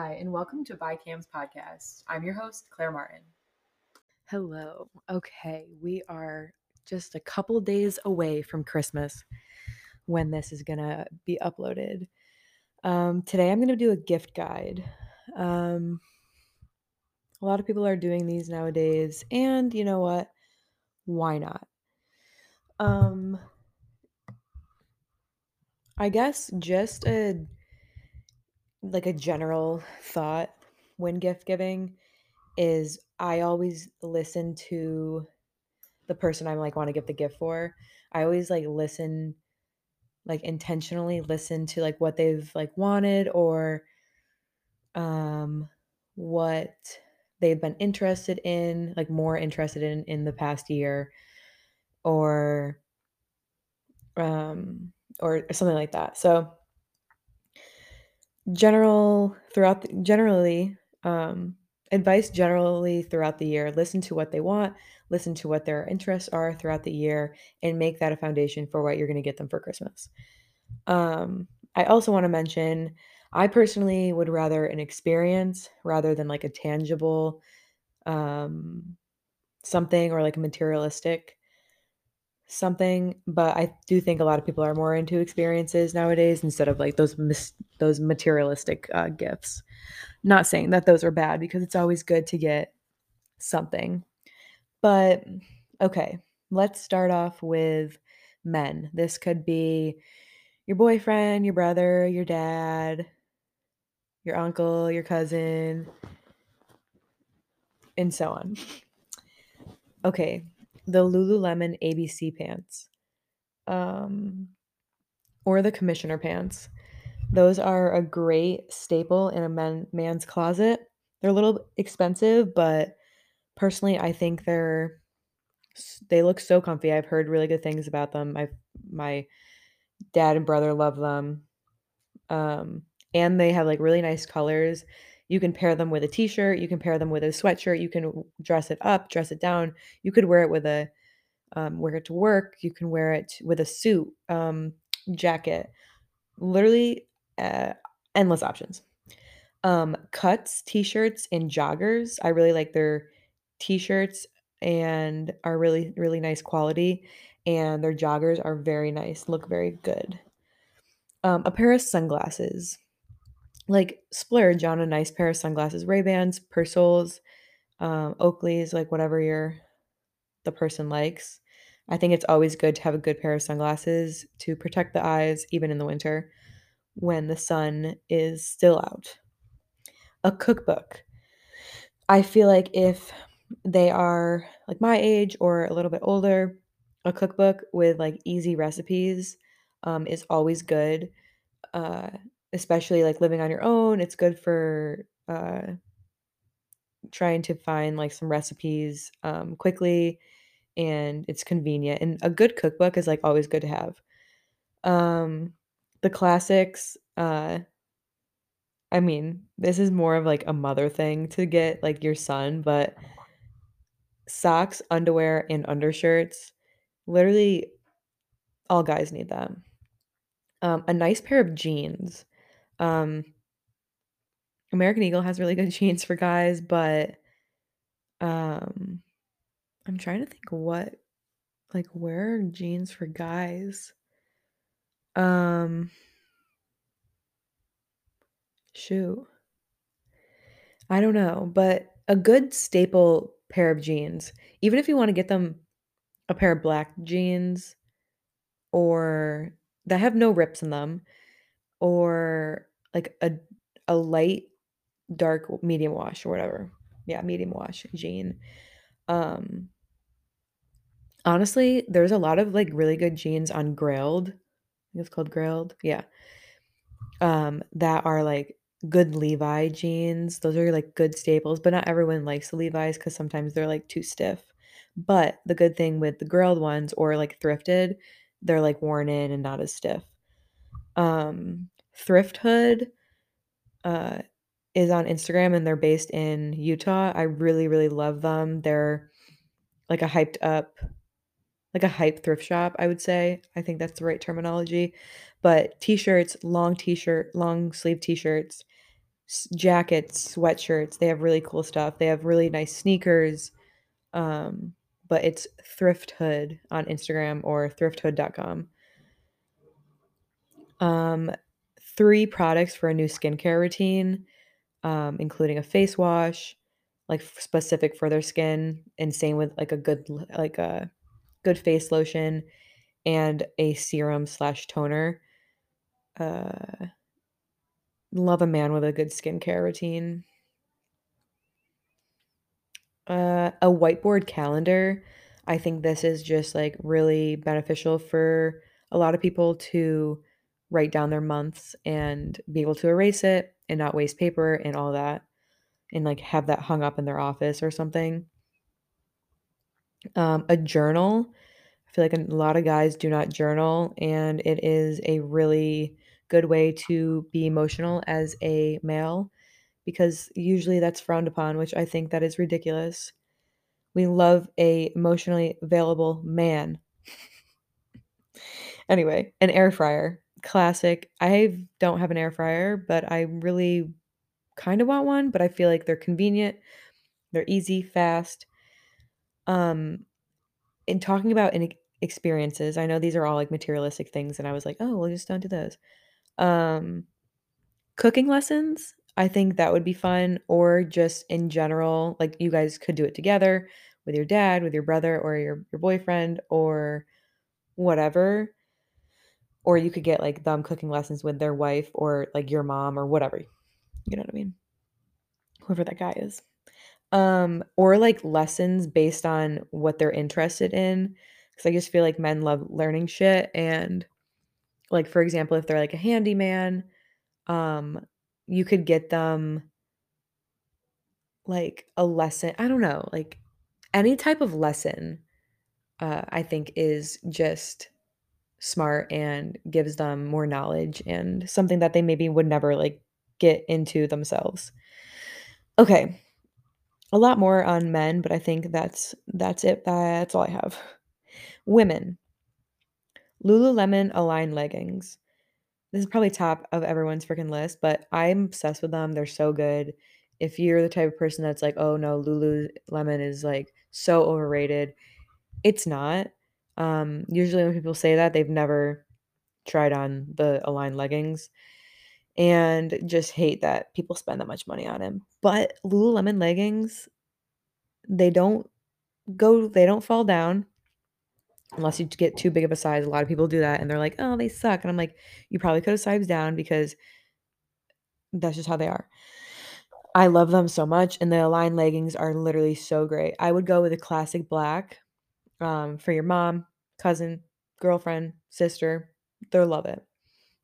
Hi, and welcome to ByCam's podcast. I'm your host, Claire Martin. Hello. Okay, we are just a couple days away from Christmas when this is going to be uploaded. Um, today I'm going to do a gift guide. Um, a lot of people are doing these nowadays, and you know what? Why not? Um, I guess just a like a general thought when gift giving is I always listen to the person I'm like want to give the gift for. I always like listen like intentionally listen to like what they've like wanted or um what they've been interested in, like more interested in in the past year or um or something like that. So general throughout the, generally um advice generally throughout the year listen to what they want listen to what their interests are throughout the year and make that a foundation for what you're going to get them for christmas. Um i also want to mention i personally would rather an experience rather than like a tangible um something or like a materialistic something, but I do think a lot of people are more into experiences nowadays instead of like those mis- those materialistic uh, gifts. Not saying that those are bad because it's always good to get something. But okay, let's start off with men. This could be your boyfriend, your brother, your dad, your uncle, your cousin, and so on. Okay, the Lululemon ABC pants. Um or the commissioner pants. Those are a great staple in a man, man's closet. They're a little expensive, but personally, I think they're they look so comfy. I've heard really good things about them. I my dad and brother love them. Um, and they have like really nice colors. You can pair them with a t-shirt, you can pair them with a sweatshirt, you can dress it up, dress it down. You could wear it with a um, wear it to work, you can wear it with a suit, um, jacket. Literally uh, endless options. Um, cuts, t-shirts, and joggers. I really like their t-shirts and are really, really nice quality. And their joggers are very nice, look very good. Um, a pair of sunglasses. Like splurge on a nice pair of sunglasses. Ray-Bans, Persols, um, Oakleys, like whatever your the person likes. I think it's always good to have a good pair of sunglasses to protect the eyes, even in the winter when the sun is still out. A cookbook. I feel like if they are like my age or a little bit older, a cookbook with like easy recipes um, is always good. Uh, especially like living on your own, it's good for uh, trying to find like some recipes um, quickly and it's convenient. And a good cookbook is like always good to have. Um, the classics, uh, I mean, this is more of like a mother thing to get like your son, but socks, underwear, and undershirts, literally all guys need them. Um, a nice pair of jeans. Um, American Eagle has really good jeans for guys, but um, I'm trying to think what like where jeans for guys? Um, shoot. I don't know, but a good staple pair of jeans, even if you want to get them a pair of black jeans or that have no rips in them or like a a light dark medium wash or whatever. Yeah, medium wash jean. Um honestly, there's a lot of like really good jeans on Grailed. I think it's called Grailed. Yeah. Um that are like good Levi jeans. Those are like good staples, but not everyone likes the Levi's cuz sometimes they're like too stiff. But the good thing with the Grailed ones or like thrifted, they're like worn in and not as stiff. Um Thrift Hood uh is on Instagram and they're based in Utah. I really really love them. They're like a hyped up like a hype thrift shop, I would say. I think that's the right terminology. But t-shirts, long t-shirt, long sleeve t-shirts, jackets, sweatshirts. They have really cool stuff. They have really nice sneakers. Um, but it's Thrift Hood on Instagram or thrifthood.com. Um, three products for a new skincare routine, um, including a face wash, like specific for their skin, and same with like a good like a good face lotion and a serum slash toner. Uh, love a man with a good skincare routine. Uh, a whiteboard calendar. I think this is just like really beneficial for a lot of people to write down their months and be able to erase it and not waste paper and all that and like have that hung up in their office or something. Um, a journal. I feel like a lot of guys do not journal, and it is a really good way to be emotional as a male because usually that's frowned upon, which I think that is ridiculous. We love a emotionally available man. Anyway, an air fryer, classic. I don't have an air fryer, but I really kind of want one, but I feel like they're convenient, they're easy, fast. Um, in talking about in experiences, I know these are all like materialistic things, and I was like, oh, well, just don't do those. Um, cooking lessons, I think that would be fun, or just in general, like you guys could do it together with your dad, with your brother, or your your boyfriend, or whatever. Or you could get like them cooking lessons with their wife or like your mom or whatever. You know what I mean? Whoever that guy is. Um, or like lessons based on what they're interested in. Cause I just feel like men love learning shit. And like, for example, if they're like a handyman, um, you could get them like a lesson. I don't know, like any type of lesson, uh, I think is just smart and gives them more knowledge and something that they maybe would never like get into themselves. Okay, a lot more on men, but I think that's that's it. That's all I have. Women. Lululemon Align leggings. This is probably top of everyone's freaking list, but I'm obsessed with them. They're so good. If you're the type of person that's like, "Oh no, Lululemon is like so overrated." It's not. Um, usually when people say that, they've never tried on the Align leggings and just hate that people spend that much money on them. But Lululemon leggings, they don't go they don't fall down unless you get too big of a size. A lot of people do that and they're like, "Oh, they suck." And I'm like, "You probably could have sized down because that's just how they are." I love them so much and the Align leggings are literally so great. I would go with a classic black um, for your mom, cousin, girlfriend, sister. They'll love it.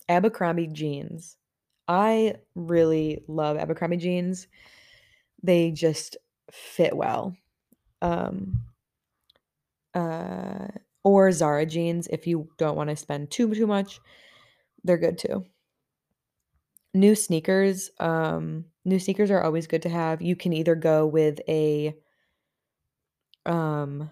Abercrombie jeans. I really love Abercrombie jeans. They just fit well. Um, uh, or Zara jeans if you don't want to spend too too much. They're good too. New sneakers. Um, new sneakers are always good to have. You can either go with a um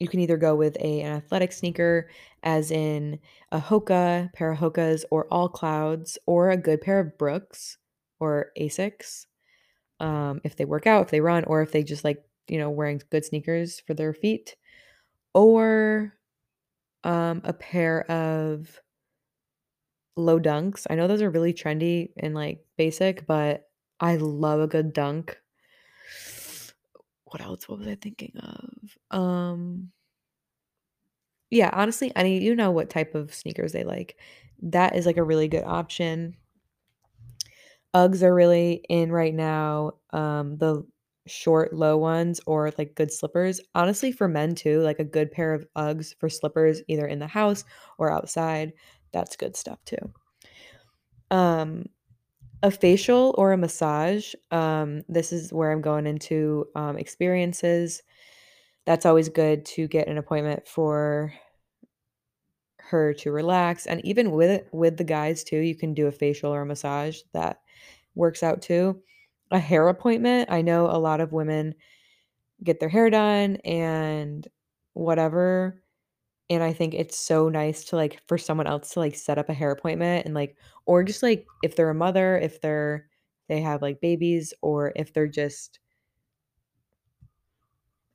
you can either go with a, an athletic sneaker, as in a Hoka, pair of Hokas, or On Clouds, or a good pair of Brooks or Asics. Um, if they work out, if they run, or if they just like, you know, wearing good sneakers for their feet, or um, a pair of low dunks. I know those are really trendy and like basic, but I love a good dunk. What else? What was I thinking of? Um, Yeah, honestly, any you know what type of sneakers they like. That is like a really good option. Uggs are really in right now. Um, the short, low ones or like good slippers. Honestly, for men too, like a good pair of Uggs for slippers, either in the house or outside. That's good stuff too. Um, a facial or a massage. Um, this is where I'm going into um, experiences. That's always good to get an appointment for her to relax and even with with the guys too you can do a facial or a massage that works out too a hair appointment i know a lot of women get their hair done and whatever and I think it's so nice to, like for someone else to, like, set up a hair appointment and, like or just, like, if they're a mother, if they're they have, like, babies, or if they're just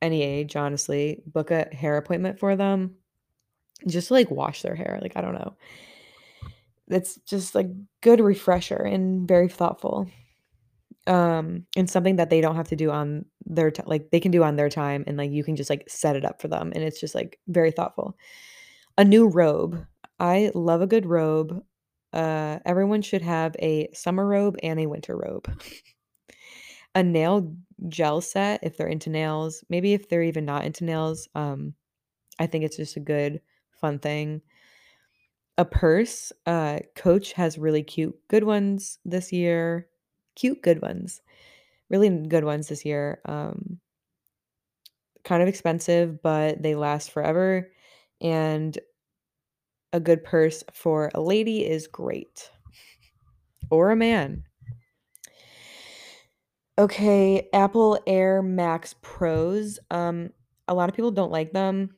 any age, honestly, book a hair appointment for them. Just to, like, wash their hair, like, I don't know. It's just, like, good refresher and very thoughtful. Um, and something that they don't have to do on their ti like, they can do on their time, and, like, you can just, like, set it up for them, and it's just, like, very thoughtful. A new robe. I love a good robe. Uh, everyone should have a summer robe and a winter robe. A nail gel set if they're into nails, maybe if they're even not into nails, um, I think it's just a good, fun thing. A purse, uh, Coach has really cute good ones this year. Cute good ones. Really good ones this year, um kind of expensive, but they last forever, and a good purse for a lady is great. Or a man. Okay, Apple Air Max Pros, um, a lot of people don't like them.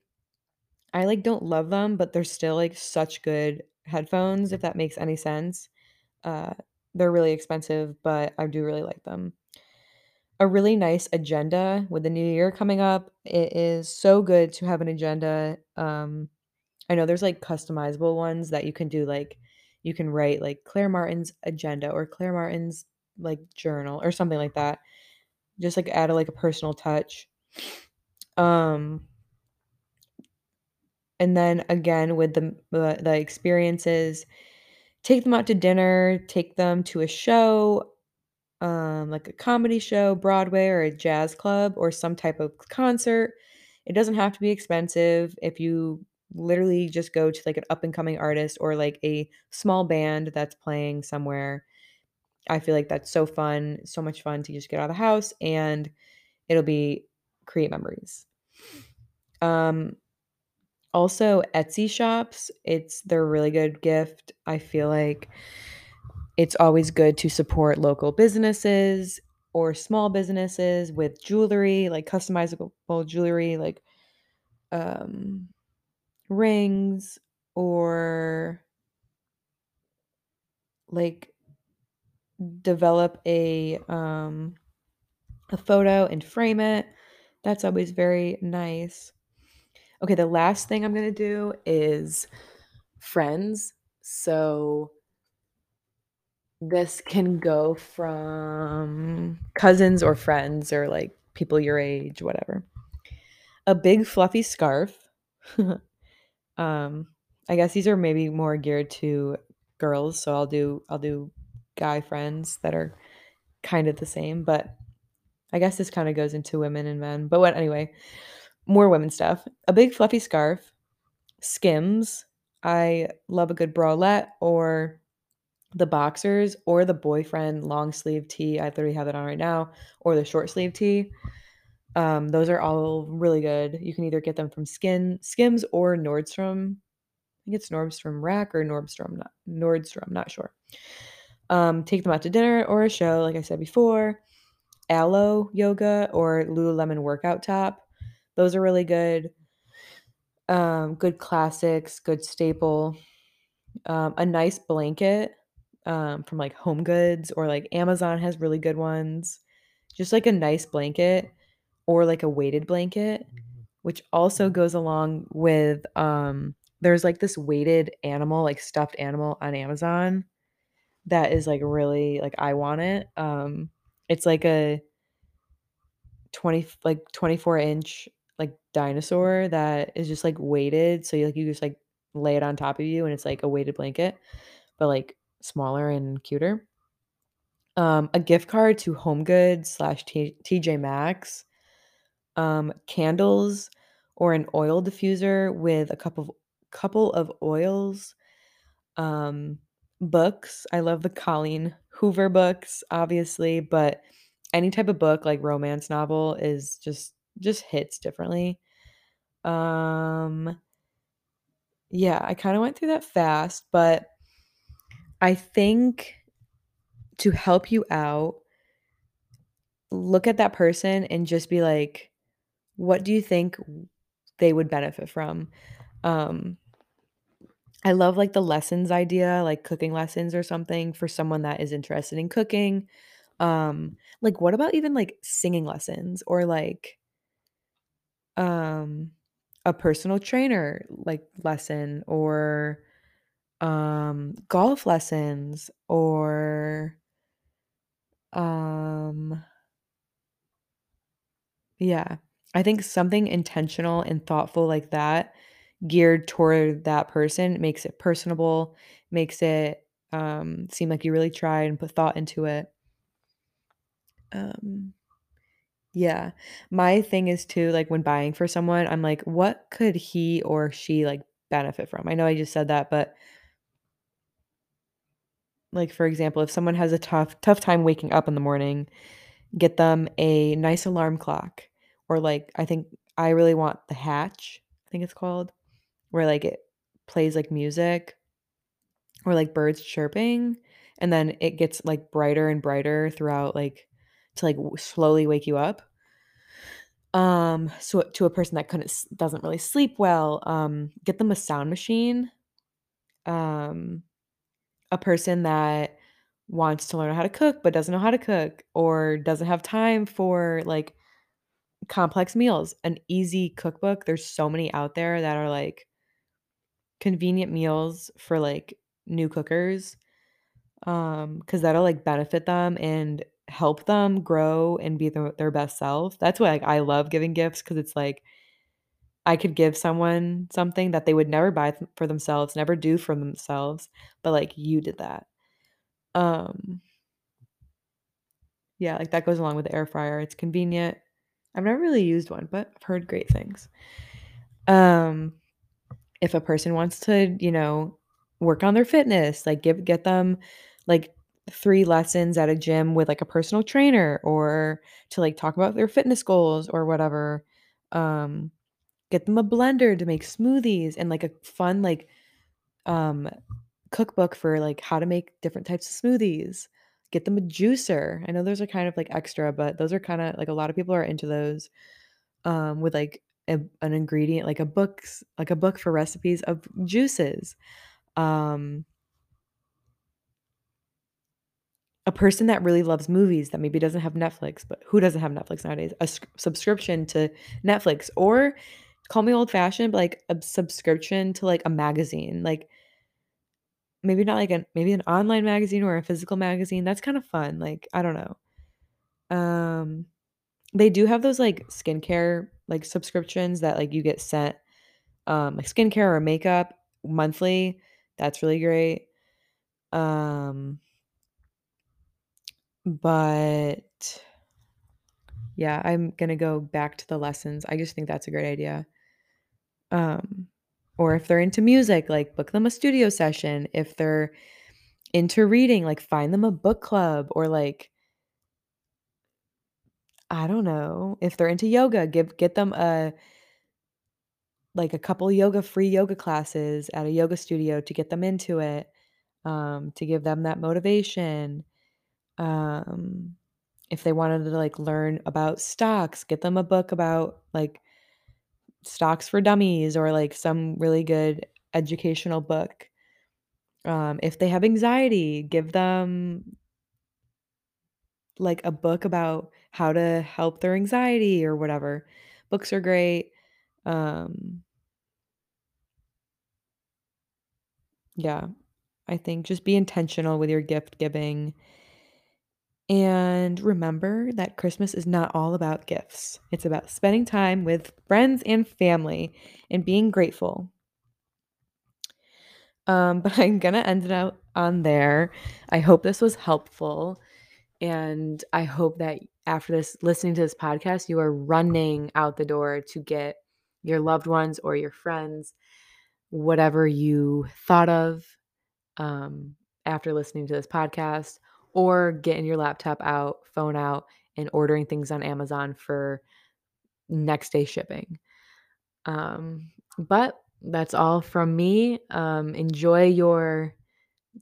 I, like, don't love them, but they're still, like, such good headphones, if that makes any sense. Uh, they're really expensive, but I do really like them. A really nice agenda with the new year coming up, it is so good to have an agenda, um, I know there's, like, customizable ones that you can do, like you can write, like, Claire Martin's agenda or Claire Martin's, like, journal or something like that. Just, like, add a, like, a personal touch. Um and then again with the the the experiences, take them out to dinner, take them to a show, um, like a comedy show, Broadway, or a jazz club, or some type of concert. It doesn't have to be expensive if you literally just go to, like, an up and coming artist or, like, a small band that's playing somewhere. I feel like that's so fun, so much fun to just get out of the house, and it'll be create memories. Um, also Etsy shops, it's they're really good gift. I feel like it's always good to support local businesses or small businesses with jewelry, like customizable jewelry, like, um, rings or like develop a, um, a photo and frame it. That's always very nice. Okay, the last thing I'm gonna do is friends. So this can go from cousins or friends or, like, people your age, whatever. A big fluffy scarf. Um, I guess these are maybe more geared to girls, so I'll do I'll do guy friends that are kind of the same, but I guess this kinda goes into women and men, but what anyway, more women stuff. A big fluffy scarf, Skims. I love a good bralette or the boxers or the boyfriend long sleeve tee, I literally have it on right now, or the short sleeve tee. Um, those are all really good. You can either get them from Skin Skims or Nordstrom. I think it's Nordstrom Rack or Nordstrom not Nordstrom, not sure. Um, take them out to dinner or a show, like I said before. Alo Yoga or Lululemon workout top. Those are really good. Um, good classics, good staple. Um, a nice blanket, um, from, like, Home Goods or, like, Amazon has really good ones. Just, like, a nice blanket or, like, a weighted blanket, which also goes along with, um there's, like, this weighted animal, like, stuffed animal on Amazon that is, like, really like, I want it. Um, it's like a 20 like, 24 inch, like, dinosaur that is just, like, weighted, so you, like you just, like, lay it on top of you, and it's like a weighted blanket, but, like, smaller and cuter. Um, a gift card to HomeGoods slash TJ Maxx. Um, candles or an oil diffuser with a cup of couple of oils. Um, books, I love the Colleen Hoover books, obviously, but any type of book, like romance novel is just just hits differently. Um yeah, I kinda went through that fast, but I think to help you out look at that person and just be like, "What do you think they would benefit from?" Um, I love like the lessons idea, like cooking lessons or something for someone that is interested in cooking. Um, like what about even like singing lessons or like um a personal trainer like lesson or um golf lessons or um yeah. I think something intentional and thoughtful like that geared toward that person makes it personable, makes it um seem like you really tried and put thought into it. Um Yeah. My thing is too, like, when buying for someone, I'm like, "What could he or she, like, benefit from?" I know I just said that, but like, for example, if someone has a tough tough time waking up in the morning, get them a nice alarm clock, or, like, I think I really want the Hatch, I think it's called, where, like, it plays, like, music or, like, birds chirping, and then it gets, like, brighter and brighter throughout, like to, like, slowly wake you up. Um, so to a person that couldn't doesn't really sleep well, um, get them a sound machine. Um, a person that wants to learn how to cook but doesn't know how to cook or doesn't have time for, like, complex meals, an easy cookbook. There's so many out there that are, like, convenient meals for, like, new cookers, um, cuz that'll, like, benefit them and help them grow and be their their best self. That's why, like, I love giving gifts because it's like I could give someone something that they would never buy th for themselves, never do for themselves, but, like, you did that. Um, yeah, like, that goes along with the air fryer, it's convenient. I've never really used one, but I've heard great things. Um, if a person wants to, you know, work on their fitness, like, give get them, like, 3 lessons at a gym with, like, a personal trainer or to, like, talk about their fitness goals or whatever. Um Get them a blender to make smoothies and, like, a fun, like, um, cookbook for, like, how to make different types of smoothies. Get them a juicer. I know those are kind of, like, extra, but those are kinda like, a lot of people are into those, um, with, like, a an ingredient, like a books like a book for recipes of juices. Um, a person that really loves movies that maybe doesn't have Netflix, but who doesn't have Netflix nowadays? A s subscription to Netflix or Call me old fashioned, but, like, a subscription to, like, a magazine, like, maybe not like an maybe an online magazine or a physical magazine, that's kinda fun, like, I don't know. Um, they do have those, like, skincare, like, subscriptions that, like, you get sent, um, like, skincare or makeup monthly, that's really great. Um, but yeah, I'm gonna go back to the lessons, I just think that's a great idea. Um, or if they're into music, like book them a studio session. If they're into reading, like find them a book club or like I don't know. If they're into yoga, give get them a like a couple yoga free yoga classes at a yoga studio to get them into it, um, to give them that motivation. Um, if they wanted to like learn about stocks, get them a book about like stocks for dummies or like some really good educational book. Um, if they have anxiety, give them like a book about how to help their anxiety or whatever. Books are great. Um, yeah, I think just be intentional with your gift giving and remember that Christmas is not all about gifts. It's about spending time with friends and family and being grateful. Um, but I'm gonna end it out on there. I hope this was helpful. And I hope that after this, listening to this podcast, you are running out the door to get your loved ones or your friends whatever you thought of um, after listening to this podcast, or getting your laptop out, phone out, and ordering things on Amazon for next day shipping. Um, but that's all from me. Um, enjoy your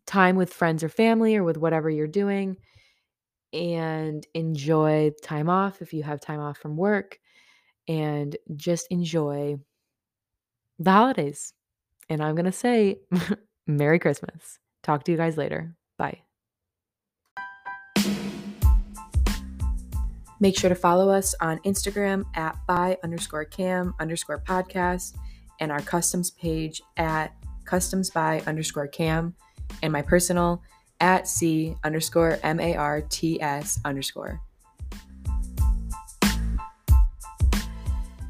time with friends or family or with whatever you're doing and enjoy time off if you have time off from work and just enjoy the holidays. And I'm going to say Merry Christmas. Talk to you guys later. Bye. Make sure to follow us on Instagram at by underscore cam underscore podcast and our customs page at customs by underscore cam and my personal at c underscore m a r t s underscore.